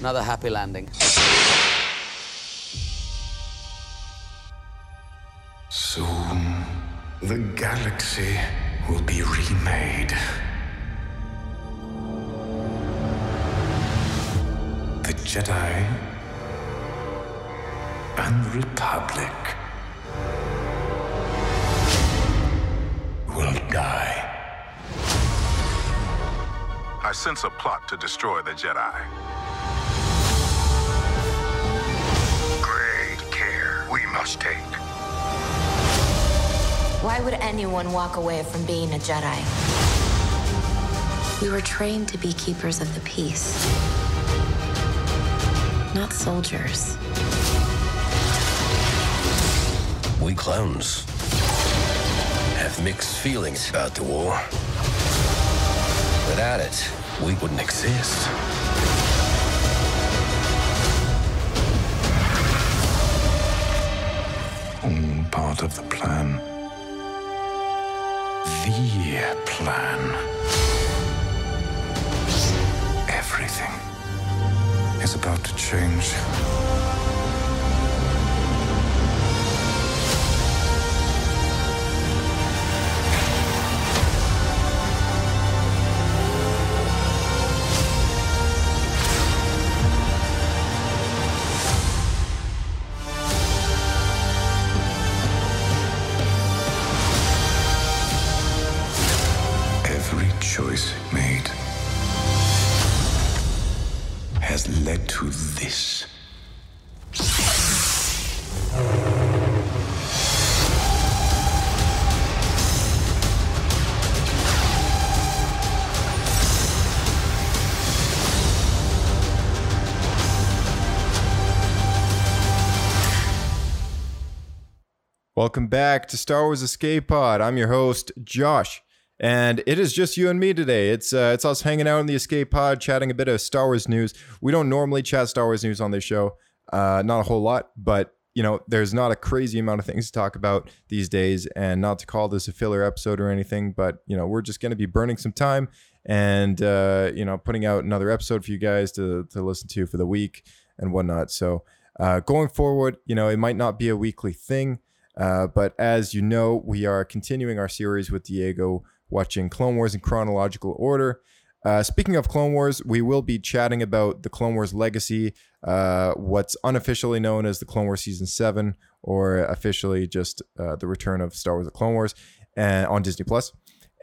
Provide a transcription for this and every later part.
Another happy landing. Soon, the galaxy will be remade. The Jedi and the Republic will die. I sense a plot to destroy the Jedi. Great care we must take. Why would anyone walk away from being a Jedi? We were trained to be keepers of the peace, not soldiers. We clones have mixed feelings about the war. Without it, we wouldn't exist. All part of the plan. The plan. Everything is about to change. Welcome back to Star Wars Escape Pod. I'm your host, Josh, and it is just you and me today. It's uh, it's us hanging out in the Escape Pod, chatting a bit of Star Wars news. We don't normally chat Star Wars news on this show, uh, not a whole lot, but you know, there's not a crazy amount of things to talk about these days, and not to call this a filler episode or anything, but you know, we're just going to be burning some time and uh, you know, putting out another episode for you guys to to listen to for the week and whatnot. So. Uh, going forward, you know, it might not be a weekly thing, uh, but as you know, we are continuing our series with Diego watching Clone Wars in chronological order. Uh, speaking of Clone Wars, we will be chatting about the Clone Wars legacy, uh, what's unofficially known as the Clone Wars Season 7, or officially just uh, the return of Star Wars The Clone Wars and, on Disney Plus.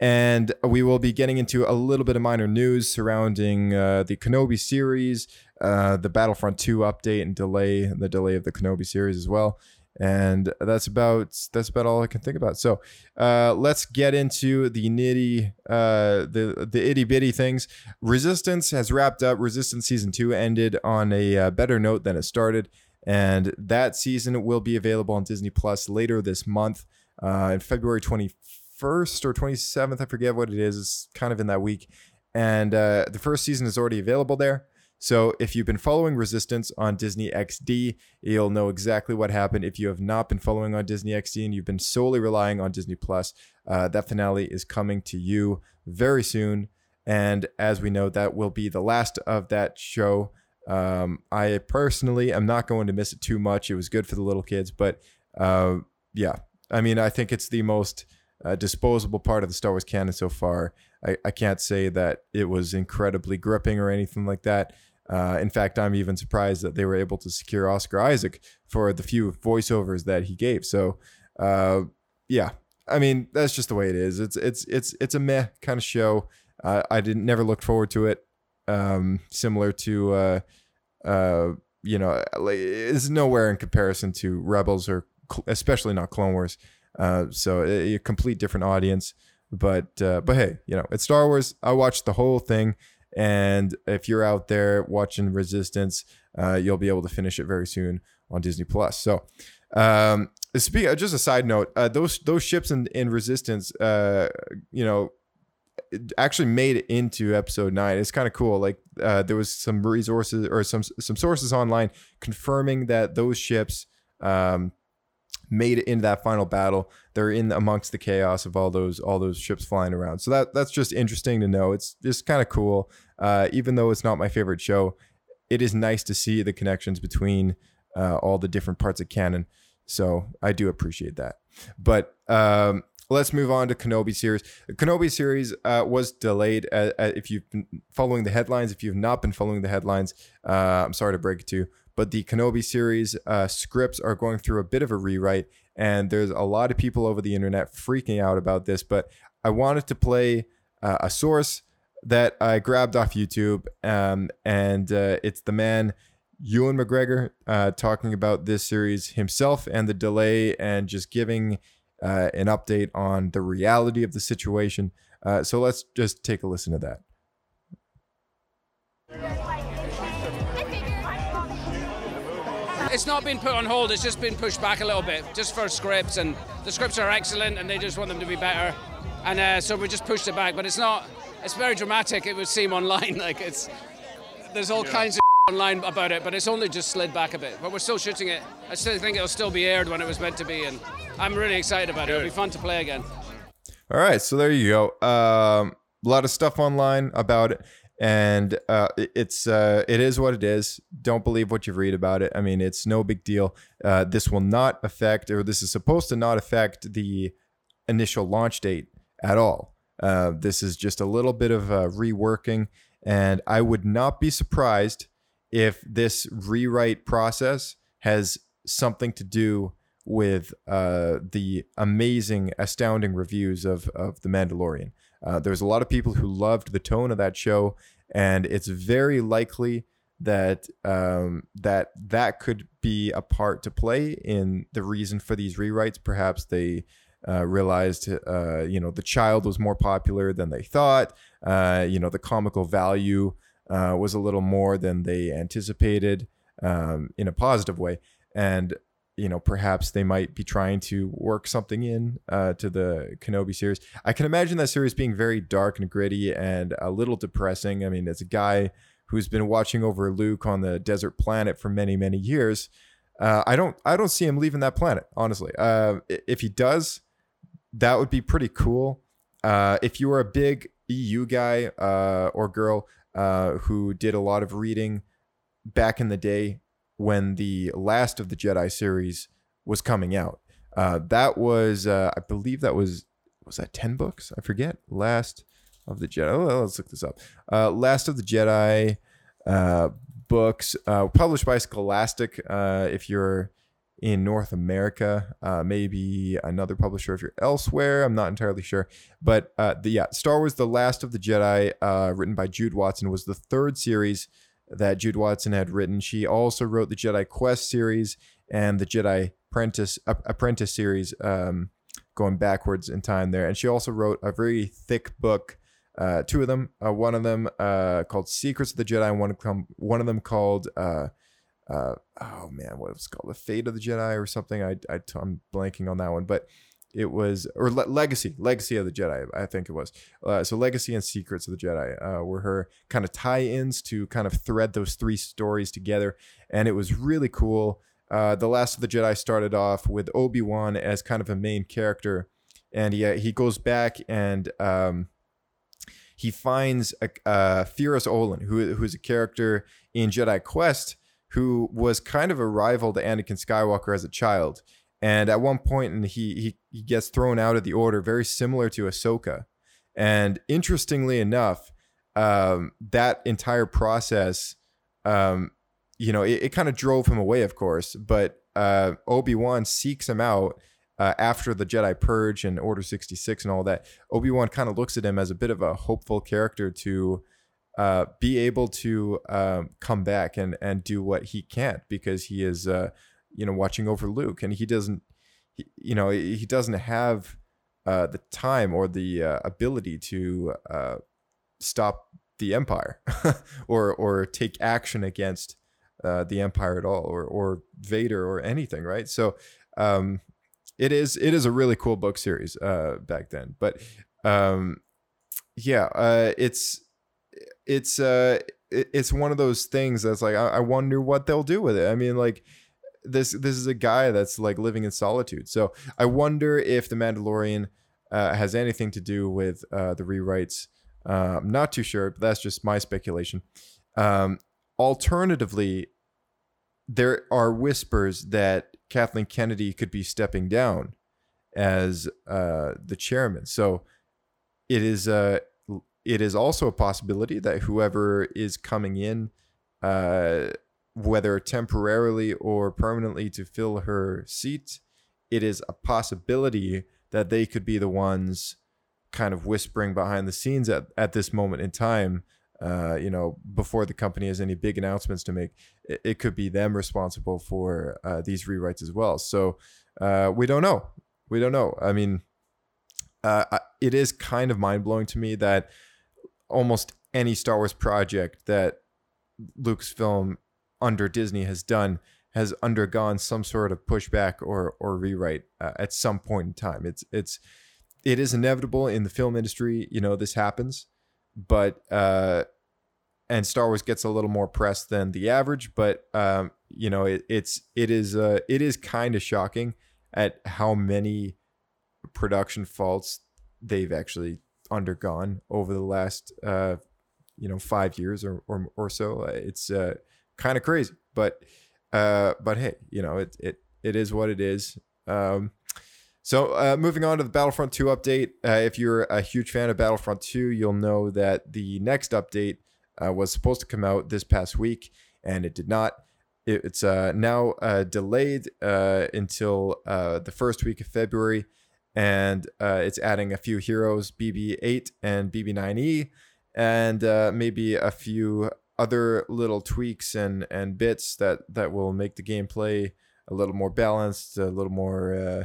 And we will be getting into a little bit of minor news surrounding uh, the Kenobi series, the Battlefront 2 update and delay, and the delay of the Kenobi series as well and that's about that's about all I can think about. So uh, let's get into the nitty uh, the the itty bitty things. Resistance has wrapped up. Resistance season two ended on a uh, better note than it started, and that season will be available on Disney Plus later this month, uh, in February twenty first or twenty seventh. I forget what it is. It's kind of in that week, and uh, the first season is already available there. So if you've been following Resistance on Disney XD, you'll know exactly what happened. If you have not been following on Disney XD and you've been solely relying on Disney Plus, uh, that finale is coming to you very soon. And as we know, that will be the last of that show. Um, I personally am not going to miss it too much. It was good for the little kids, but uh, yeah, I mean, I think it's the most uh, disposable part of the Star Wars canon so far. I, I can't say that it was incredibly gripping or anything like that. Uh, in fact, I'm even surprised that they were able to secure Oscar Isaac for the few voiceovers that he gave. So, uh, yeah, I mean, that's just the way it is. It's it's it's it's a meh kind of show. Uh, I didn't never looked forward to it. Um, similar to uh, uh, you know, like it's nowhere in comparison to Rebels or especially not Clone Wars. Uh, so a, a complete different audience. But uh, but hey, you know, it's Star Wars. I watched the whole thing, and if you're out there watching Resistance, uh, you'll be able to finish it very soon on Disney Plus. So. Um, speak, just a side note, uh, those those ships in, in Resistance, uh, you know, actually made it into episode nine. It's kind of cool. Like uh, there was some resources or some some sources online confirming that those ships um, made it into that final battle. They're in amongst the chaos of all those all those ships flying around. So that that's just interesting to know. It's just kind of cool. Uh, even though it's not my favorite show, it is nice to see the connections between uh, all the different parts of canon. So I do appreciate that. But um, let's move on to Kenobi series. The Kenobi series uh, was delayed. Uh, uh, if you've been following the headlines, if you've not been following the headlines, uh, I'm sorry to break it to you, but the Kenobi series uh, scripts are going through a bit of a rewrite, and there's a lot of people over the internet freaking out about this. But I wanted to play uh, a source that I grabbed off YouTube, um, and it's the man. Ewan McGregor uh, talking about this series himself and the delay and just giving uh, an update on the reality of the situation. Uh, so let's just take a listen to that. It's not been put on hold, it's just been pushed back a little bit, just for scripts. And the scripts are excellent and they just want them to be better. And uh, so we just pushed it back. But it's not, it's very dramatic, it would seem online. Like it's, there's all kinds of online about it, but it's only just slid back a bit. But we're still shooting it. I still think it'll still be aired when it was meant to be. And I'm really excited about it. It'll be fun to play again. All right, so there you go. Um, a lot of stuff online about it, and uh, it's uh, it is what it is. Don't believe what you read about it. I mean, it's no big deal. Uh, this will not affect, or this is supposed to not affect the initial launch date at all. Uh, this is just a little bit of reworking, and I would not be surprised if this rewrite process has something to do with uh, the amazing, astounding reviews of of The Mandalorian. Uh, there's a lot of people who loved the tone of that show, and it's very likely that um, that that could be a part to play in the reason for these rewrites. Perhaps they uh, realized, uh, you know, the child was more popular than they thought. Uh, you know, the comical value uh, was a little more than they anticipated um, in a positive way, and you know, perhaps they might be trying to work something in uh, to the Kenobi series. I can imagine that series being very dark and gritty and a little depressing. I mean, as a guy who's been watching over Luke on the desert planet for many, many years, uh, I don't, I don't see him leaving that planet. Honestly, uh, if he does, that would be pretty cool. Uh, if you were a big EU guy uh, or girl uh, who did a lot of reading back in the day when the last of the Jedi series was coming out, uh, that was uh, I believe that was was that ten books? I forget. Last of the Jedi. Oh, let's look this up. Uh, last of the Jedi uh, books uh, published by Scholastic. Uh, if you're in North America, maybe another publisher if you're elsewhere. I'm not entirely sure, but the yeah, Star Wars: The Last of the Jedi, written by Jude Watson, was the third series that Jude Watson had written. She also wrote the Jedi Quest series and the Jedi Apprentice Apprentice series, um, going backwards in time there. And she also wrote a very thick book. Uh, two of them. Uh, one of them uh, called Secrets of the Jedi, and one of them, one of them called uh, uh, oh man, what was called? The Fate of the Jedi or something. I, I I'm blanking on that one, but it was or Le- Legacy, Legacy of the Jedi. I think it was. Uh, so Legacy and Secrets of the Jedi uh, were her kind of tie-ins to kind of thread those three stories together, and it was really cool. Uh, the Last of the Jedi started off with Obi Wan as kind of a main character, and he uh, he goes back and um, he finds a, uh, Ferus Olin, who who's a character in Jedi Quest who was kind of a rival to Anakin Skywalker as a child. And at one point, and he, he he gets thrown out of the order, very similar to Ahsoka. And interestingly enough, um, that entire process, um, you know, it, it kind of drove him away, of course. But uh, Obi Wan seeks him out uh, after the Jedi Purge and Order 66 and all that, Obi Wan kind of looks at him as a bit of a hopeful character to uh, be able to um, come back and and do what he can't because he is uh, you know watching over Luke and he doesn't he, you know he doesn't have uh, the time or the uh, ability to uh, stop the Empire or or take action against uh, the Empire at all or or Vader or anything right so um, it is it is a really cool book series uh, back then but um, yeah uh, it's it's uh it's one of those things that's like I, I wonder what they'll do with it. I mean, like this this is a guy that's like living in solitude. So I wonder if the Mandalorian uh, has anything to do with uh, the rewrites. Uh, I'm not too sure, but that's just my speculation. Um, alternatively, there are whispers that Kathleen Kennedy could be stepping down as uh, the chairman. So it is uh, it is also a possibility that whoever is coming in, uh, whether temporarily or permanently to fill her seat, it is a possibility that they could be the ones kind of whispering behind the scenes at, at this moment in time. Uh, you know, before the company has any big announcements to make, it, it could be them responsible for uh, these rewrites as well. So uh, we don't know. We don't know. I mean, uh, it is kind of mind blowing to me that almost any Star Wars project that Lucasfilm under Disney has done has undergone some sort of pushback or or rewrite uh, at some point in time. It's it's it is inevitable in the film industry. You know this happens, but uh, and Star Wars gets a little more press than the average. But um, you know it, it's it is uh, it is kind of shocking at how many production faults they've actually undergone over the last uh you know five years or or, or so it's uh kind of crazy but uh but hey you know it it it is what it is. Um so uh moving on to the battlefront 2 update. Uh, if you're a huge fan of battlefront 2 you'll know that the next update uh, was supposed to come out this past week and it did not. It- it's uh now uh delayed uh until uh the first week of february and uh, it's adding a few heroes, BB-8 and BB-9E, and uh, maybe a few other little tweaks and and bits that that will make the gameplay a little more balanced, a little more uh,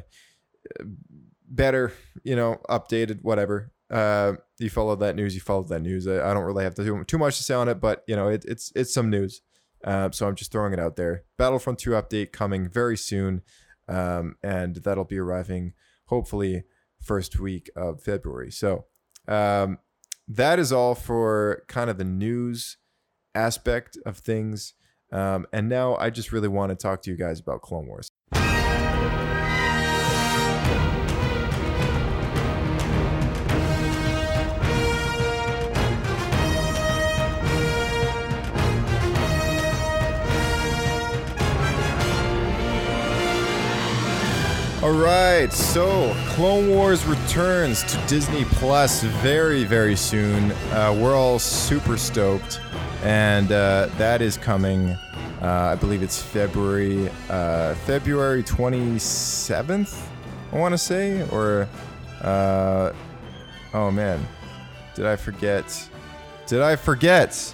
better, you know, updated, whatever. Uh, you followed that news, you followed that news. I, I don't really have to do too much to say on it, but you know, it, it's it's some news. Uh, so I'm just throwing it out there. Battlefront 2 update coming very soon, um, and that'll be arriving hopefully first week of February. So um, that is all for kind of the news aspect of things. Um, and now I just really want to talk to you guys about Clone Wars. All right, so Clone Wars returns to Disney Plus very, very soon. Uh, we're all super stoked, and uh, that is coming. Uh, I believe it's February, uh, February twenty seventh. I want to say, or uh, oh man, did I forget? Did I forget?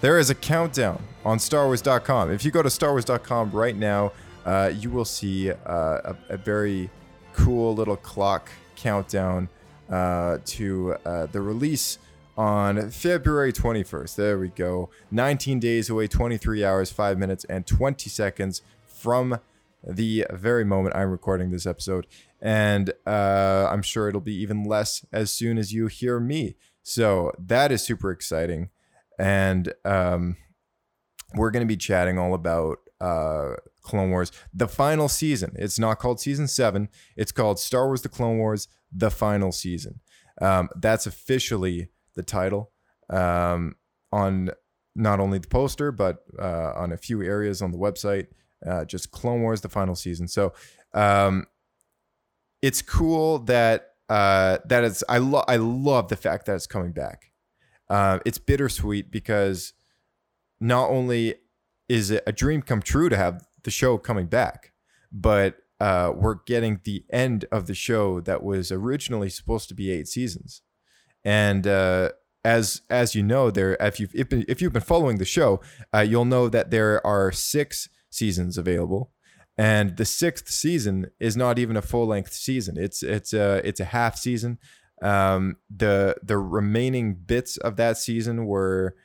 There is a countdown on StarWars.com. If you go to StarWars.com right now, uh, you will see uh, a, a very cool little clock countdown to the release on February 21st. There we go. 19 days away, 23 hours, 5 minutes, and 20 seconds from the very moment I'm recording this episode. And uh, I'm sure it'll be even less as soon as you hear me. So that is super exciting. And um, we're going to be chatting all about uh, Clone Wars, the final season. It's not called season seven, it's called Star Wars The Clone Wars, the final season. Um, that's officially the title um, on not only the poster, but uh, on a few areas on the website. Uh, just Clone Wars, the final season. So um, it's cool that uh, that is. I love. I love the fact that it's coming back. Uh, it's bittersweet because not only is it a dream come true to have the show coming back, but uh, we're getting the end of the show that was originally supposed to be eight seasons, and uh, as as you know, there if you've if, you've been following the show, uh, you'll know that there are six seasons available, and the sixth season is not even a full length season. It's it's a it's a half season. Um, the the remaining bits of that season were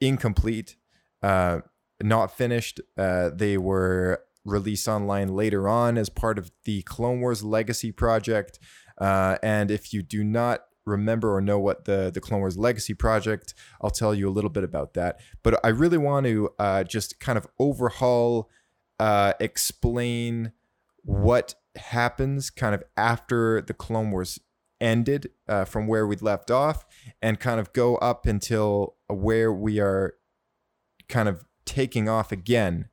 incomplete, uh, not finished. Uh, they were released online later on as part of the Clone Wars Legacy project. Uh, and if you do not remember or know what the the Clone Wars Legacy project, I'll tell you a little bit about that. But I really want to uh, just kind of overhaul, uh, explain what happens kind of after the Clone Wars ended uh, from where we'd left off, and kind of go up until where we are kind of taking off again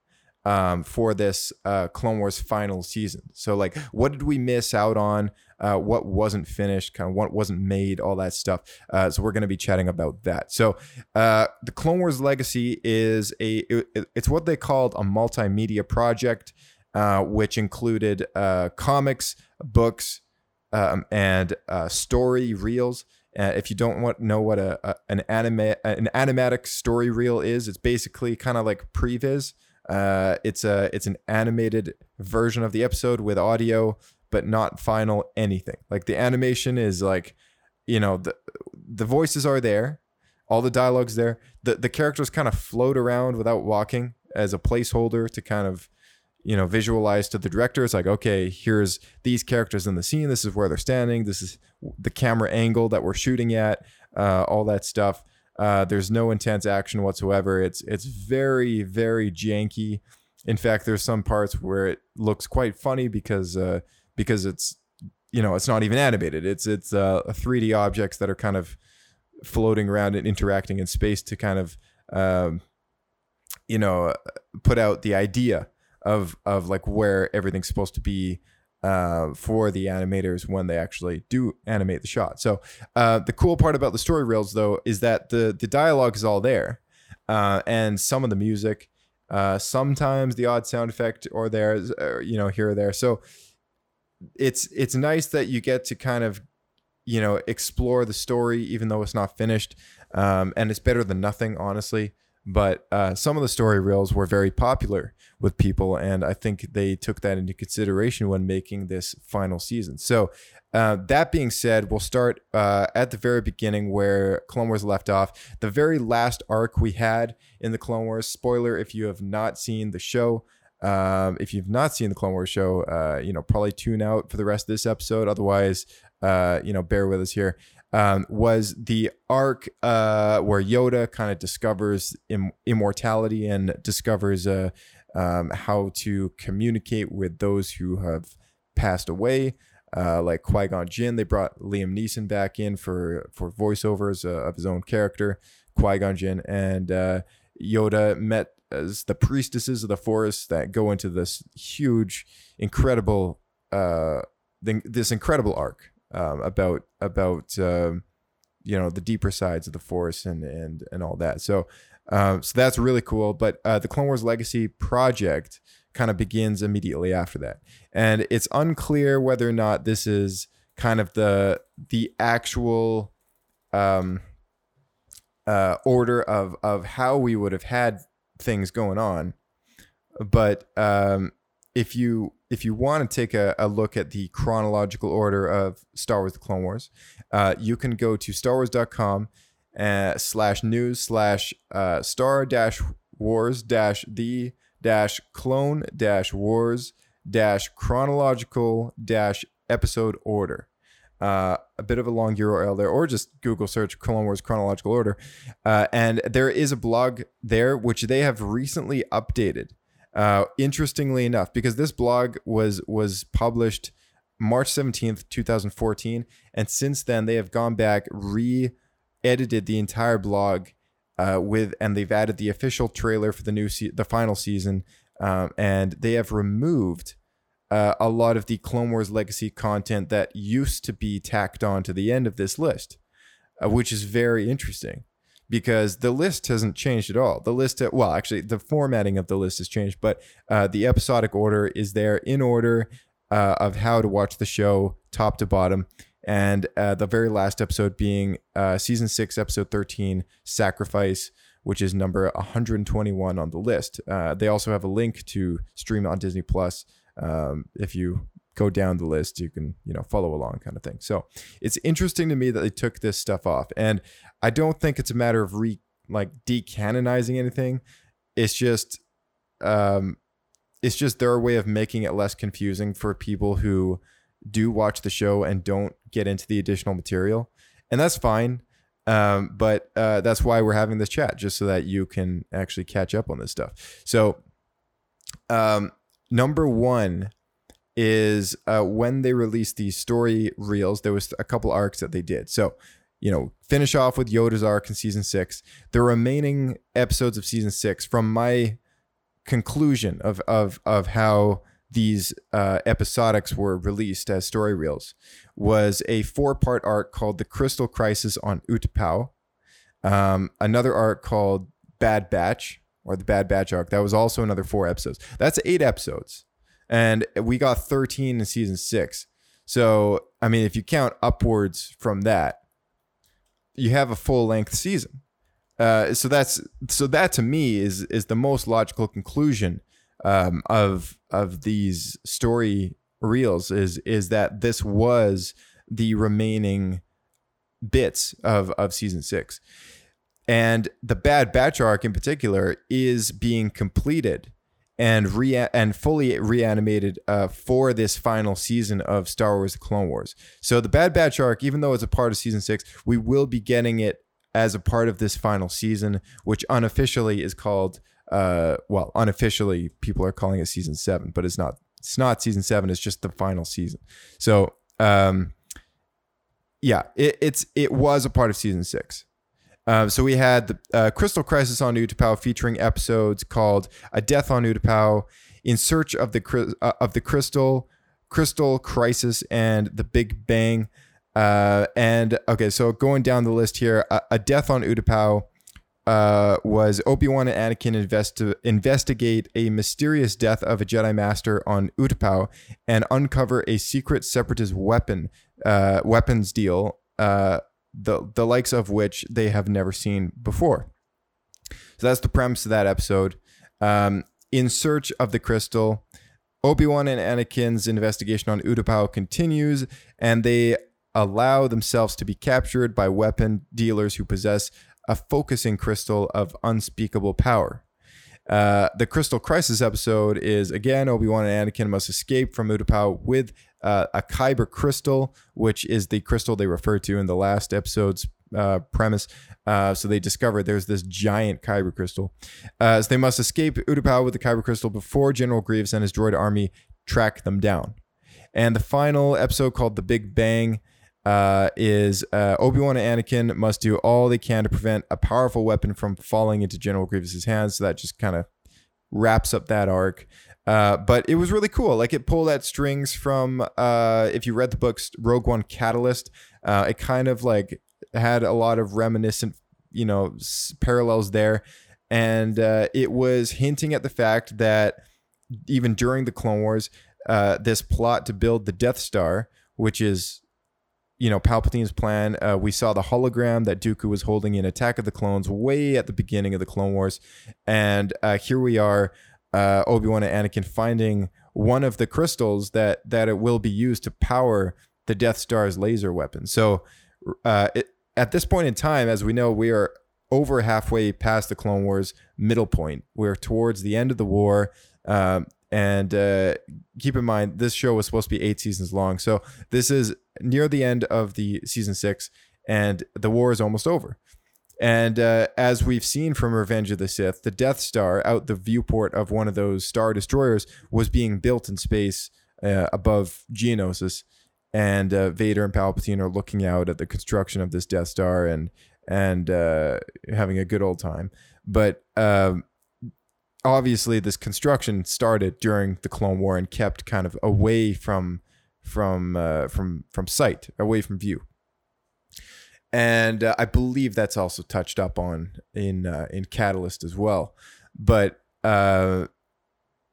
um, for this uh, Clone Wars final season. So, like, what did we miss out on? Uh, what wasn't finished? Kind of what wasn't made? All that stuff. Uh, so, we're going to be chatting about that. So, uh, the Clone Wars Legacy is a it, it's what they called a multimedia project, uh, which included uh, comics, books, um, and story reels. Uh, if you don't want know what a, a an anime an animatic story reel is, it's basically kind of like previs. Uh, it's a it's an animated version of the episode with audio, but not final anything. Like the animation is like, you know, the the voices are there, all the dialogues there. The the characters kind of float around without walking as a placeholder to kind of you know visualize to the director. It's like okay here's these characters in the scene. This is where they're standing. This is the camera angle that we're shooting at uh, all that stuff. Uh, there's no intense action whatsoever. It's it's very very janky. In fact there's some parts where it looks quite funny because uh, because it's you know it's not even animated it's it's uh, 3d objects that are kind of floating around and interacting in space to kind of um, you know put out the idea of of like where everything's supposed to be uh, for the animators when they actually do animate the shot. So uh, the cool part about the story reels though is that the the dialogue is all there, uh, and some of the music, uh, sometimes the odd sound effect or there, or, you know, here or there. So it's it's nice that you get to kind of you know explore the story even though it's not finished, um, and it's better than nothing, honestly but uh, some of the story reels were very popular with people, and I think they took that into consideration when making this final season. So, uh, that being said, we'll start uh, at the very beginning where Clone Wars left off. The very last arc we had in the Clone Wars. Spoiler: if you have not seen the show, um, if you've not seen the Clone Wars show, uh, you know probably tune out for the rest of this episode. Otherwise, uh, you know bear with us here um, was the arc uh, where Yoda kind of discovers Im- immortality and discovers uh, um, how to communicate with those who have passed away. Uh, like Qui Gon Jinn, they brought Liam Neeson back in for for voiceovers uh, of his own character, Qui Gon Jinn, and uh, Yoda met as the priestesses of the forest that go into this huge, incredible, uh, this incredible arc um, about about um, you know the deeper sides of the forest and and and all that. So um, so that's really cool. But uh, the Clone Wars Legacy project kind of begins immediately after that, and it's unclear whether or not this is kind of the the actual um, uh, order of of how we would have had things going on. But um, if you if you want to take a, a, look at the chronological order of Star Wars: The Clone Wars, uh, you can go to StarWars.com uh, slash news slash uh, Star dash Wars dash the dash Clone dash Wars dash chronological dash episode order. Uh, a bit of a long URL there, or just Google search Clone Wars chronological order. Uh, and there is a blog there which they have recently updated uh, interestingly enough, because this blog was was published March 17th, 2014, and since then they have gone back, re-edited the entire blog uh, with, and they've added the official trailer for the new se- the final season, um, and they have removed uh, a lot of the Clone Wars legacy content that used to be tacked on to the end of this list, uh, which is very interesting because the list hasn't changed at all. The list, well, actually, the formatting of the list has changed, but uh, the episodic order is there in order uh, of how to watch the show top to bottom. And uh, the very last episode being uh, season six, episode 13, Sacrifice, which is number 121 on the list. Uh, they also have a link to stream on Disney Plus. Um, if you go down the list, you can, you know, follow along kind of thing. So it's interesting to me that they took this stuff off. And I don't think it's a matter of re like decanonizing anything. It's just um it's just their way of making it less confusing for people who do watch the show and don't get into the additional material. And that's fine. Um, but uh, that's why we're having this chat, just so that you can actually catch up on this stuff. So, um, number one is uh, when they released these story reels, there was a couple arcs that they did. So, you know, finish off with Yoda's arc in season six. The remaining episodes of season six, from my conclusion of of of how these uh, episodics were released as story reels, was a four part arc called "The Crystal Crisis on Utapau," um, another arc called "Bad Batch" or the Bad Batch arc. That was also another four episodes. That's eight episodes, and we got thirteen in season six. So, I mean, if you count upwards from that, you have a full length season. Uh, so that's so that to me is is the most logical conclusion um, of of these story reels is is that this was the remaining bits of of season six, and the Bad Batch arc in particular is being completed and re and fully reanimated uh, for this final season of Star Wars: The Clone Wars. So the Bad Batch arc, even though it's a part of season six, we will be getting it as a part of this final season, which unofficially is called. Uh, well, unofficially, people are calling it season seven, but it's not. It's not season seven. It's just the final season. So, um, yeah, it, it's it was a part of season six. Um, so we had the uh, Crystal Crisis on Utapau featuring episodes called "A Death on Utapau," "In Search of the uh, of the Crystal," "Crystal Crisis," and "The Big Bang." Uh, and okay, so going down the list here, "A, a Death on Utapau." Uh, was Obi Wan and Anakin investi- investigate a mysterious death of a Jedi Master on Utapau and uncover a secret Separatist weapon uh, weapons deal uh, the the likes of which they have never seen before. So that's the premise of that episode. Um, in search of the crystal, Obi Wan and Anakin's investigation on Utapau continues, and they allow themselves to be captured by weapon dealers who possess a focusing crystal of unspeakable power. Uh, the Crystal Crisis episode is again Obi Wan and Anakin must escape from Utapau with uh, a Kyber crystal, which is the crystal they referred to in the last episode's uh, premise. Uh, so they discover there's this giant Kyber crystal. Uh, so they must escape Utapau with the Kyber crystal before General Grievous and his droid army track them down. And the final episode called The Big Bang uh, is uh, Obi Wan and Anakin must do all they can to prevent a powerful weapon from falling into General Grievous's hands. So that just kind of wraps up that arc. Uh, but it was really cool. Like it pulled at strings from, uh, if you read the books Rogue One Catalyst, uh, it kind of like had a lot of reminiscent, you know, s- parallels there. And uh, it was hinting at the fact that even during the Clone Wars, uh, this plot to build the Death Star, which is, you know, Palpatine's plan. Uh, we saw the hologram that Dooku was holding in Attack of the Clones way at the beginning of the Clone Wars. And uh, here we are uh, Obi Wan and Anakin finding one of the crystals that that it will be used to power the Death Star's laser weapon. So uh, it, at this point in time, as we know, we are over halfway past the Clone Wars middle point. We're towards the end of the war. Um, and uh, keep in mind, this show was supposed to be eight seasons long. So this is near the end of the season six, and the war is almost over. And uh, as we've seen from Revenge of the Sith, the Death Star, out the viewport of one of those Star Destroyers, was being built in space uh, above Geonosis. And uh, Vader and Palpatine are looking out at the construction of this Death Star and and uh, having a good old time. But um, obviously, this construction started during the Clone War and kept kind of away from from uh, from from sight, away from view. and uh, I believe that's also touched up on in uh, in Catalyst as well. But uh,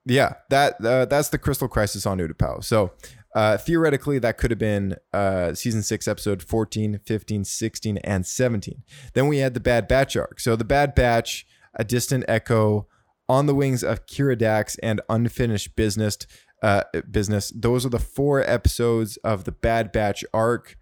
yeah, that uh, that's the Crystal Crisis on Utapau. So uh, theoretically, that could have been uh, season six, episode 14, 15, 16, and 17. Then we had the Bad Batch arc. So the Bad Batch, A Distant Echo, On the Wings of Keeradaks, and Unfinished Business. Uh, business. Those are the four episodes of the Bad Batch arc.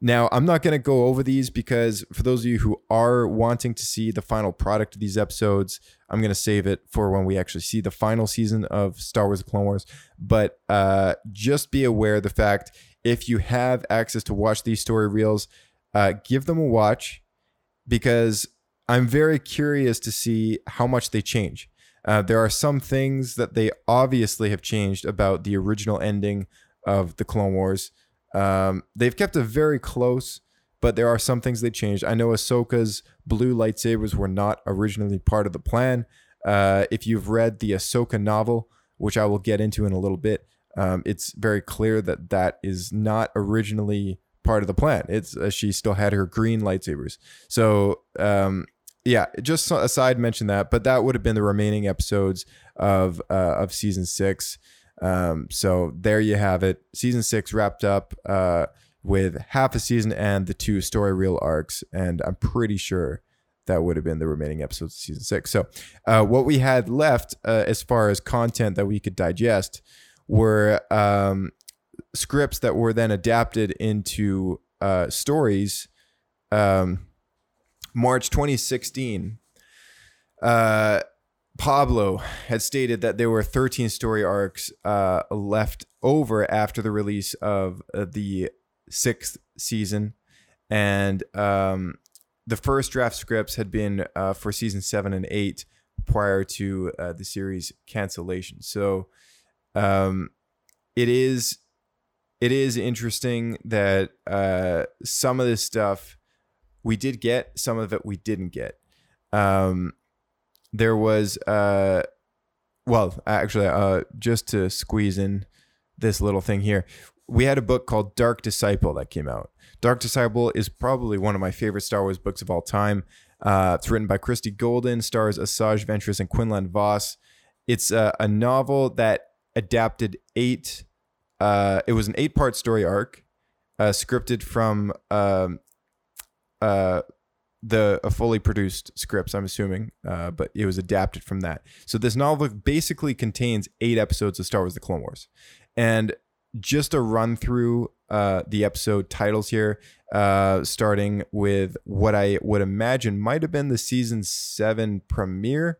Now, I'm not going to go over these because for those of you who are wanting to see the final product of these episodes, I'm going to save it for when we actually see the final season of Star Wars Clone Wars. But uh, just be aware of the fact if you have access to watch these story reels, uh, give them a watch because I'm very curious to see how much they change. Uh, there are some things that they obviously have changed about the original ending of the Clone Wars. Um, they've kept it very close, but there are some things they changed. I know Ahsoka's blue lightsabers were not originally part of the plan. Uh, if you've read the Ahsoka novel, which I will get into in a little bit, um, it's very clear that that is not originally part of the plan. It's uh, she still had her green lightsabers. So um, yeah, just a side mention that, but that would have been the remaining episodes of uh, of season six. Um, so there you have it. Season six wrapped up uh, with half a season and the two story reel arcs, and I'm pretty sure that would have been the remaining episodes of season six. So uh, what we had left uh, as far as content that we could digest were um, scripts that were then adapted into uh, stories. Um, March 2016. Uh, Pablo had stated that there were 13 story arcs uh, left over after the release of uh, the sixth season, and um, the first draft scripts had been uh, for season seven and eight prior to uh, the series cancellation. So, um, it is it is interesting that uh, some of this stuff we did get, some of it we didn't get. Um, there was uh well actually uh just to squeeze in this little thing here we had a book called dark disciple that came out. Dark disciple is probably one of my favorite star wars books of all time. Uh, it's written by christie golden stars asajj ventress and quinlan vos it's a, a novel that adapted eight uh, it was an eight part story arc uh, scripted from um, uh, the a fully produced scripts, I'm assuming, uh, but it was adapted from that. So this novel basically contains eight episodes of Star Wars: The Clone Wars, and just a run through uh, the episode titles here, uh, starting with what I would imagine might have been the season seven premiere.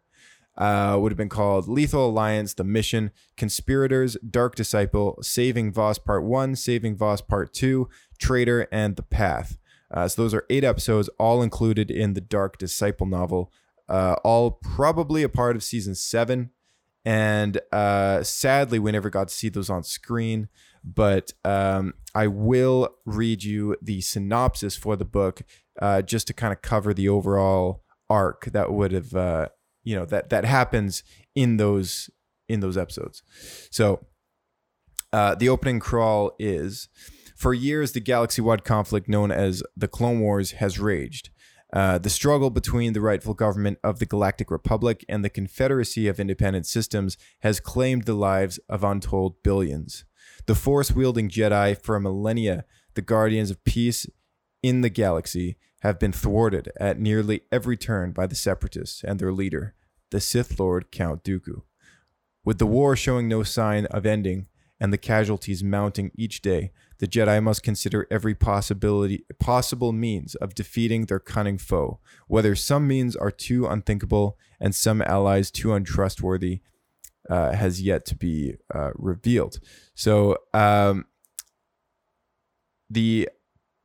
Uh, would have been called Lethal Alliance, The Mission, Conspirators, Dark Disciple, Saving Vos Part 1, Saving Vos Part 2, Traitor, and The Path. Uh, so those are eight episodes, all included in the Dark Disciple novel, uh, all probably a part of season seven. And uh, sadly, we never got to see those on screen. But um, I will read you the synopsis for the book uh, just to kind of cover the overall arc that would have, uh, you know, that that happens in those in those episodes. So uh, the opening crawl is. For years, the galaxy wide conflict known as the Clone Wars has raged. Uh, the struggle between the rightful government of the Galactic Republic and the Confederacy of Independent Systems has claimed the lives of untold billions. The force wielding Jedi for millennia, the guardians of peace in the galaxy, have been thwarted at nearly every turn by the Separatists and their leader, the Sith Lord Count Dooku. With the war showing no sign of ending and the casualties mounting each day, the Jedi must consider every possibility possible means of defeating their cunning foe, whether some means are too unthinkable and some allies too untrustworthy, uh, has yet to be uh, revealed. So um, the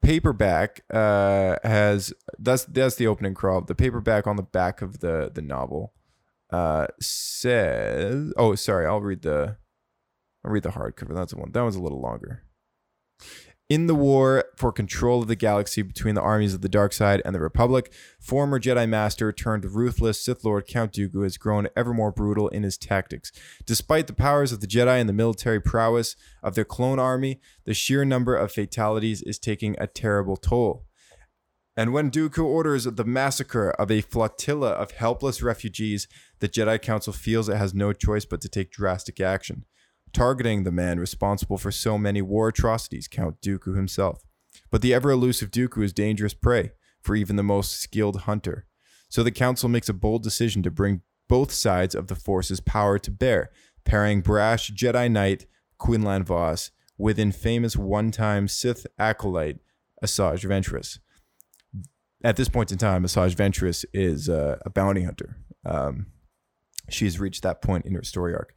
paperback uh, has that's that's the opening crawl. The paperback on the back of the the novel uh, says, "Oh, sorry, I'll read the I'll read the hardcover. That's the one. That one's a little longer." In the war for control of the galaxy between the armies of the dark side and the Republic, former Jedi Master turned ruthless Sith Lord Count Dooku has grown ever more brutal in his tactics. Despite the powers of the Jedi and the military prowess of their clone army, the sheer number of fatalities is taking a terrible toll. And when Dooku orders the massacre of a flotilla of helpless refugees, the Jedi Council feels it has no choice but to take drastic action, targeting the man responsible for so many war atrocities, Count Dooku himself. But the ever elusive Dooku is dangerous prey for even the most skilled hunter. So the Council makes a bold decision to bring both sides of the Force's power to bear, pairing brash Jedi Knight Quinlan Vos with infamous one time Sith acolyte Asajj Ventress at this point in time, Asajj Ventress is uh, a bounty hunter. Um, she's reached that point in her story arc.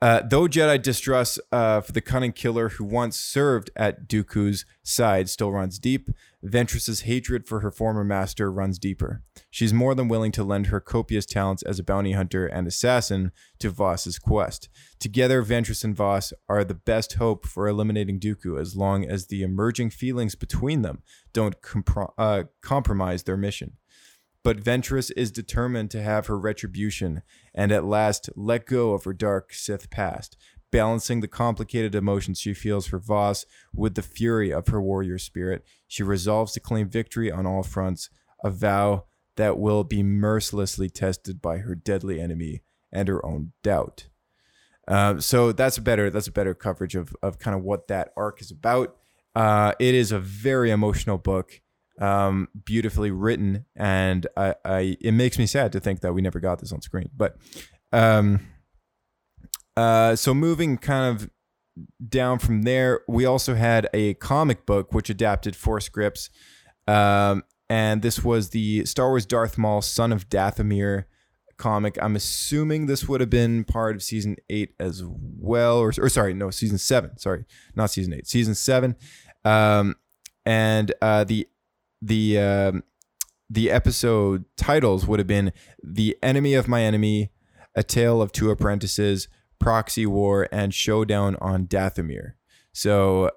Uh, though Jedi distrust uh, for the cunning killer who once served at Dooku's side still runs deep, Ventress's hatred for her former master runs deeper. She's more than willing to lend her copious talents as a bounty hunter and assassin to Vos's quest. Together, Ventress and Voss are the best hope for eliminating Dooku as long as the emerging feelings between them don't compro- uh, compromise their mission but Ventress is determined to have her retribution and at last let go of her dark Sith past, balancing the complicated emotions she feels for Vos with the fury of her warrior spirit. She resolves to claim victory on all fronts, a vow that will be mercilessly tested by her deadly enemy and her own doubt. Um, so that's a better that's a better coverage of of kind of what that arc is about. Uh, it is a very emotional book um, beautifully written, and I, I it makes me sad to think that we never got this on screen. But um, uh, so moving kind of down from there, we also had a comic book which adapted four scripts, um, and this was the Star Wars Darth Maul, Son of Dathomir comic. I'm assuming this would have been part of season eight as well, or, or sorry, no, season seven. Sorry, not season eight, season seven. Um, and uh, the the um, the episode titles would have been "The Enemy of My Enemy," "A Tale of Two Apprentices," "Proxy War," and "Showdown on Dathomir." So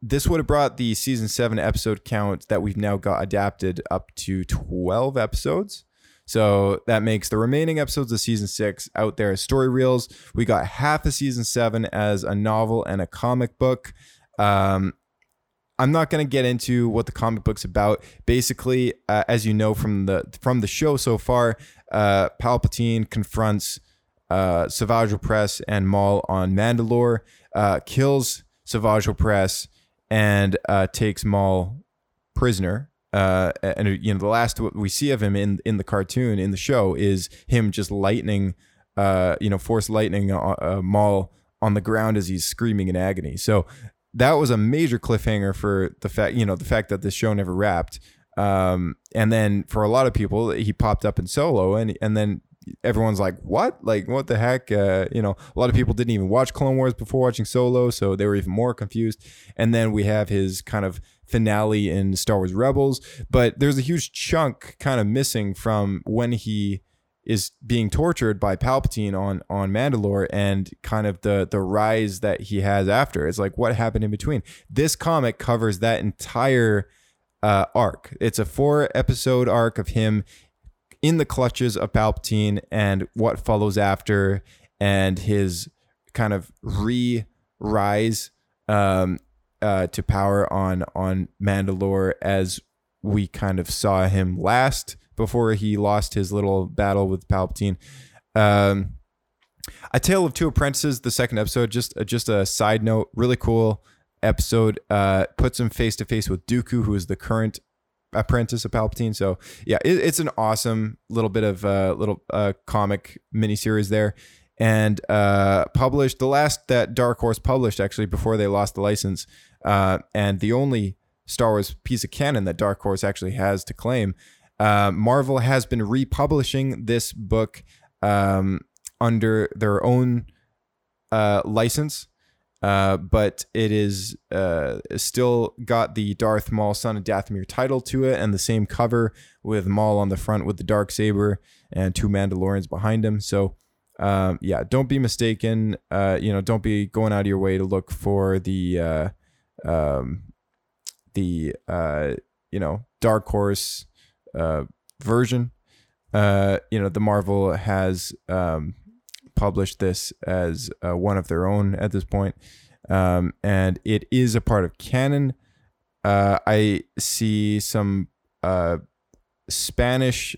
this would have brought the season seven episode count that we've now got adapted up to twelve episodes. So that makes the remaining episodes of season six out there as story reels. We got half of season seven as a novel and a comic book. Um, I'm not going to get into what the comic book's about. Basically, uh, as you know from the from the show so far, uh, Palpatine confronts uh, Savage Opress and Maul on Mandalore, uh, kills Savage Opress, and uh, takes Maul prisoner. Uh, and you know the last we see of him in in the cartoon in the show is him just lightning, uh, you know, force lightning uh, uh, Maul on the ground as he's screaming in agony. So that was a major cliffhanger for the fact you know the fact that this show never wrapped. Um, and then for a lot of people he popped up in solo and and then everyone's like what? Like what the heck? Uh, you know a lot of people didn't even watch clone wars before watching solo so they were even more confused. And then we have his kind of finale in star wars rebels but there's a huge chunk kind of missing from when he is being tortured by Palpatine on on Mandalore and kind of the the rise that he has after. It's like what happened in between. This comic covers that entire uh, arc. It's a four episode arc of him in the clutches of Palpatine and what follows after, and his kind of re rise um, uh, to power on on Mandalore as we kind of saw him last before he lost his little battle with Palpatine. Um, a Tale of Two Apprentices, the second episode, just uh, just a side note, really cool episode. Uh, puts him face to face with Dooku, who is the current apprentice of Palpatine. So yeah, it, it's an awesome little bit of uh, little uh, comic miniseries there, and uh, published the last that Dark Horse published actually before they lost the license, uh, and the only Star Wars piece of canon that Dark Horse actually has to claim. Uh, Marvel has been republishing this book um, under their own uh, license, uh, but it is uh, still got the Darth Maul Son of Dathomir title to it and the same cover with Maul on the front with the dark saber and two Mandalorians behind him. So. Um, yeah, don't be mistaken. Uh, you know, don't be going out of your way to look for the um, the you know Dark Horse uh, version. Uh, you know, the Marvel has um, published this as uh, one of their own at this point, um, and it is a part of canon. Uh, I see some uh, Spanish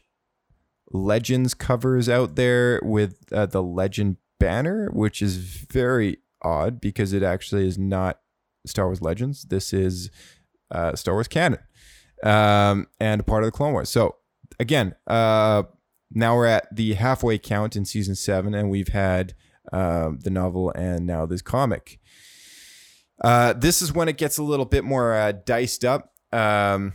legends covers out there with uh, the legend banner, which is very odd because it actually is not Star Wars Legends. This is Star Wars canon um, and part of the Clone Wars. So again, uh, now we're at the halfway count in season seven, and we've had um, the novel and now this comic. Uh, this is when it gets a little bit more uh, diced up. Um,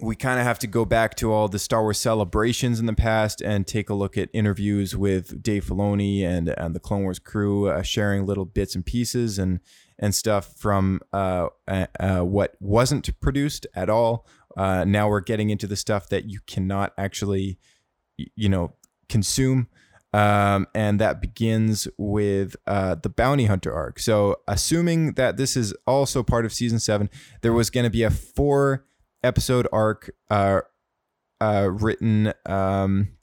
we kind of have to go back to all the Star Wars celebrations in the past and take a look at interviews with Dave Filoni and and the Clone Wars crew, uh, sharing little bits and pieces and and stuff from uh, uh, what wasn't produced at all. Uh, now we're getting into the stuff that you cannot actually, you know, consume. Um, and that begins with uh, the bounty hunter arc. So, assuming that this is also part of season seven, there was going to be a four episode arc uh, uh, written um,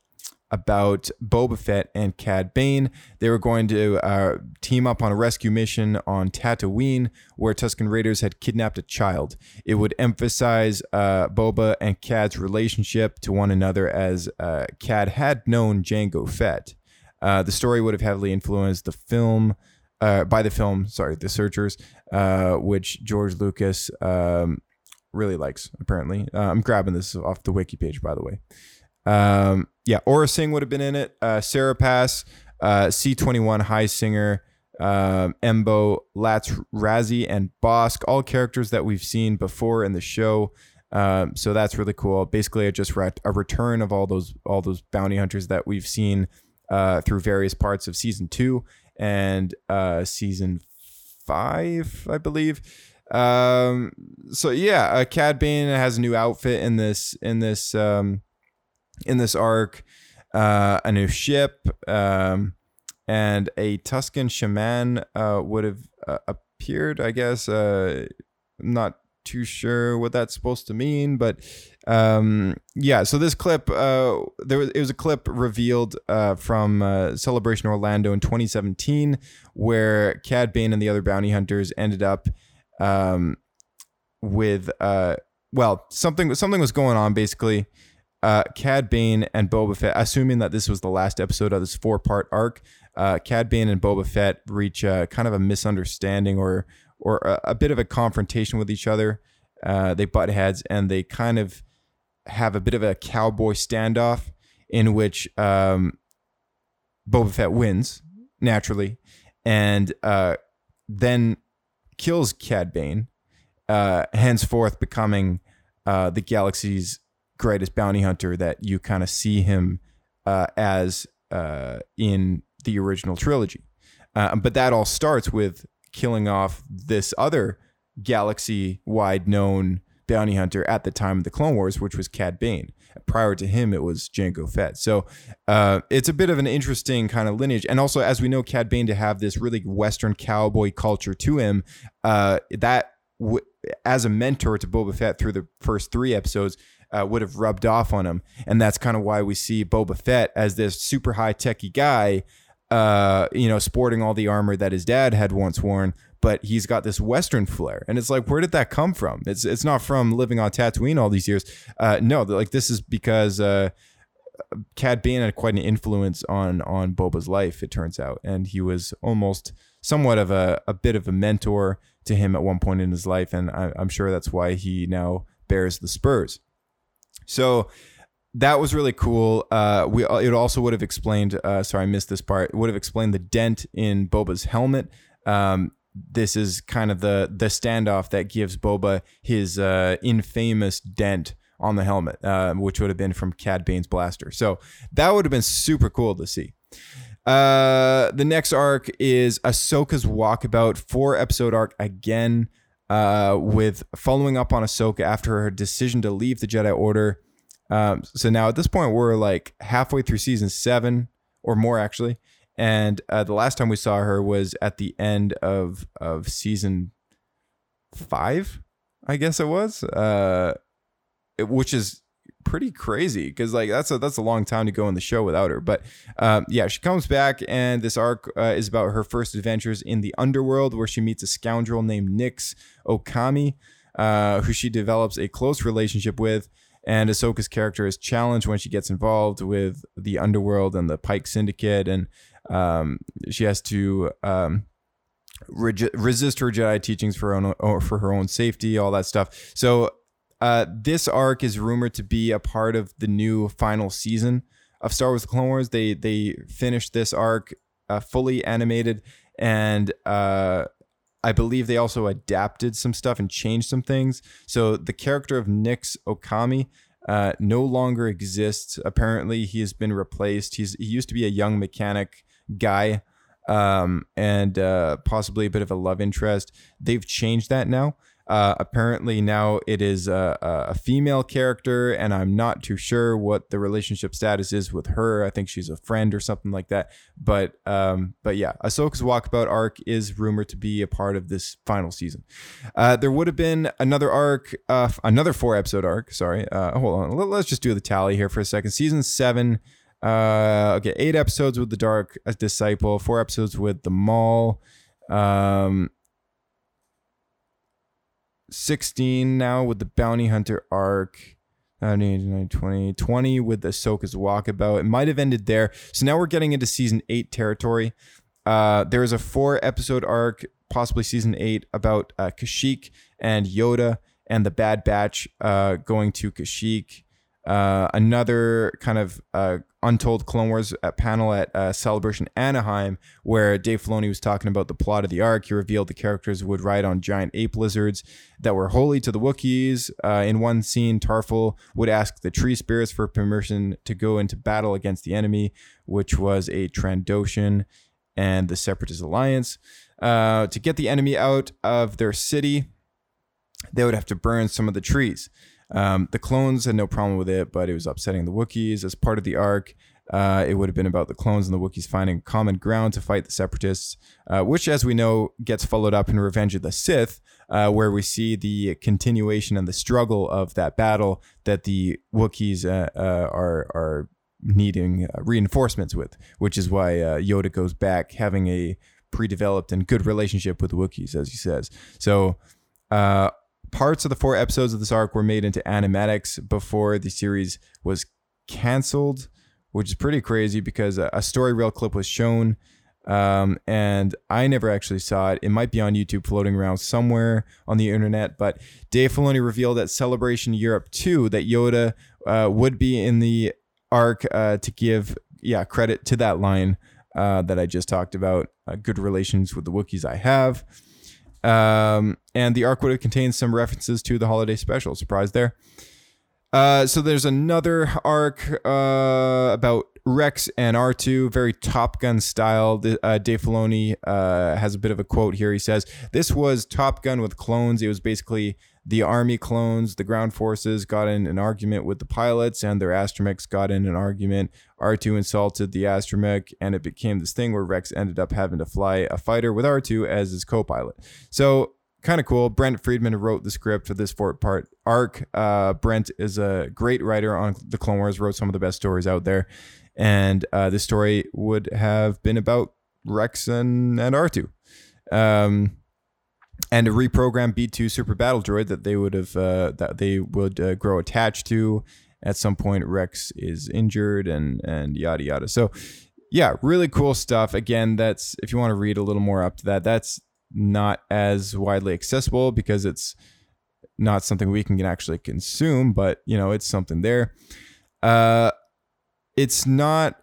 about Boba Fett and Cad Bane. They were going to uh, team up on a rescue mission on Tatooine, where Tusken Raiders had kidnapped a child. It would emphasize uh, Boba and Cad's relationship to one another, as uh, Cad had known Jango Fett. Uh, the story would have heavily influenced the film. Uh, by the film, sorry, The Searchers, uh, which George Lucas um, really likes, apparently. I'm grabbing this off the wiki page, by the way. Um, yeah, Aurra Sing would have been in it. Uh, Seripas, uh, C-21 Highsinger, um, Embo, Latts Razzi, and Bossk, all characters that we've seen before in the show. Um, so that's really cool. Basically, just a return of all those all those bounty hunters that we've seen uh, through various parts of season two and uh, season five, I believe. Um, so yeah, uh, Cad Bane has a new outfit in this in this um, in this arc, uh, a new ship, um, and a Tusken shaman uh, would have uh, appeared. I guess uh, I'm not too sure what that's supposed to mean, but um, yeah. So this clip, uh, there was it was a clip revealed uh, from uh, Celebration Orlando in 2017, where Cad Bane and the other bounty hunters ended up um, with uh, well, something something was going on basically. Uh, Cad Bane and Boba Fett, assuming that this was the last episode of this four part arc, uh, Cad Bane and Boba Fett reach uh, kind of a misunderstanding or or a, a bit of a confrontation with each other. Uh, they butt heads and they kind of have a bit of a cowboy standoff in which um, Boba Fett wins naturally, and uh, then kills Cad Bane, uh, henceforth becoming uh, the galaxy's greatest bounty hunter that you kind of see him uh, as uh, in the original trilogy. Uh, but that all starts with killing off this other galaxy wide known bounty hunter at the time of the Clone Wars, which was Cad Bane. Prior to him, it was Jango Fett. So uh, it's a bit of an interesting kind of lineage. And also, as we know, Cad Bane to have this really Western cowboy culture to him, uh, that w- as a mentor to Boba Fett through the first three episodes, uh, would have rubbed off on him. And that's kind of why we see Boba Fett as this super high techy guy, uh, you know, sporting all the armor that his dad had once worn, but he's got this Western flair. And it's like, where did that come from? It's it's not from living on Tatooine all these years. Uh, no, like this is because uh, Cad Bane had quite an influence on on Boba's life, it turns out, and he was almost somewhat of a, a bit of a mentor to him at one point in his life, and I, I'm sure that's why he now bears the spurs. So that was really cool. Uh, we it also would have explained. Uh, sorry, I missed this part. It would have explained the dent in Boba's helmet. Um, this is kind of the the standoff that gives Boba his uh, infamous dent on the helmet, uh, which would have been from Cad Bane's blaster. So that would have been super cool to see. Uh, the next arc is Ahsoka's Walkabout, four episode arc again uh, with following up on Ahsoka after her decision to leave the Jedi Order. Um, so now at this point, we're like halfway through season seven or more, actually. And uh, the last time we saw her was at the end of of season five, I guess it was, uh, it- which is pretty crazy because like that's a that's a long time to go in the show without her. But um, yeah, she comes back, and this arc uh, is about her first adventures in the underworld, where she meets a scoundrel named Nyx Okami. uh, who she develops a close relationship with. And Ahsoka's character is challenged when she gets involved with the underworld and the Pike Syndicate, and um, she has to um, resist her Jedi teachings for her own or for her own safety, all that stuff. So uh, this arc is rumored to be a part of the new final season of Star Wars: The Clone Wars. They they finished this arc uh, fully animated, and uh, I believe they also adapted some stuff and changed some things. So the character of Nyx Okami. Uh, no longer exists. Apparently, he has been replaced. He's he used to be a young mechanic guy um, and uh, possibly a bit of a love interest. They've changed that now. Uh, apparently now it is a, a female character, and I'm not too sure what the relationship status is with her. I think she's a friend or something like that. But um, but yeah, Ahsoka's walkabout arc is rumored to be a part of this final season. Uh, there would have been another arc, uh, another four episode arc. Sorry, uh, hold on. Let- Let's just do the tally here for a second. Season seven. Uh, okay, eight episodes with the Dark Disciple, four episodes with the Maul. Um, 16 now with the Bounty Hunter arc. Uh, 20, 20 with Ahsoka's Walkabout. It might have ended there. So now we're getting into season eight territory. Uh, there is a four episode arc, possibly season eight, about uh, Kashyyyk and Yoda and the Bad Batch uh, going to Kashyyyk. Uh, another kind of uh, untold Clone Wars uh, panel at uh, Celebration Anaheim, where Dave Filoni was talking about the plot of the arc. He revealed the characters would ride on giant ape lizards that were holy to the Wookiees. Uh, in one scene, Tarfful would ask the tree spirits for permission to go into battle against the enemy, which was a Trandoshan and the Separatist Alliance. Uh, to get the enemy out of their city, they would have to burn some of the trees. Um, the clones had no problem with it, but it was upsetting the Wookiees. As part of the arc, uh, it would have been about the clones and the Wookiees finding common ground to fight the Separatists, uh, which, as we know, gets followed up in Revenge of the Sith, uh, where we see the continuation and the struggle of that battle that the Wookiees uh, uh, are are needing uh, reinforcements with, which is why Yoda goes back having a pre-developed and good relationship with the Wookiees, as he says. So. Parts of the four episodes of this arc were made into animatics before the series was canceled, which is pretty crazy because a, a story reel clip was shown. Um, and I never actually saw it. It might be on YouTube floating around somewhere on the internet. But Dave Filoni revealed at Celebration Europe 2 that Yoda uh, would be in the arc uh, to give yeah credit to that line uh, that I just talked about. Uh, good relations with the Wookiees I have. Um, and the arc would have contained some references to the holiday special. Surprise there. Uh, so there's another arc uh, about Rex and R2, very Top Gun style. Uh, Dave Filoni uh, has a bit of a quote here. He says, This was Top Gun with clones. It was basically the army clones, the ground forces got in an argument with the pilots, and their astromechs got in an argument. R2 insulted the astromech, and it became this thing where Rex ended up having to fly a fighter with R2 as his co pilot. So kind of cool. Brent Friedman wrote the script for this four part arc. Uh, Brent is a great writer on the Clone Wars, wrote some of the best stories out there. And uh, this story would have been about Rex and, and R2. Um, and a reprogrammed B2 super battle droid that they would have uh, that they would uh, grow attached to. At some point, Rex is injured and and yada yada. So, yeah, really cool stuff. Again, that's if you want to read a little more up to that, that's not as widely accessible because it's not something we can actually consume, but you know, it's something there. Uh, it's not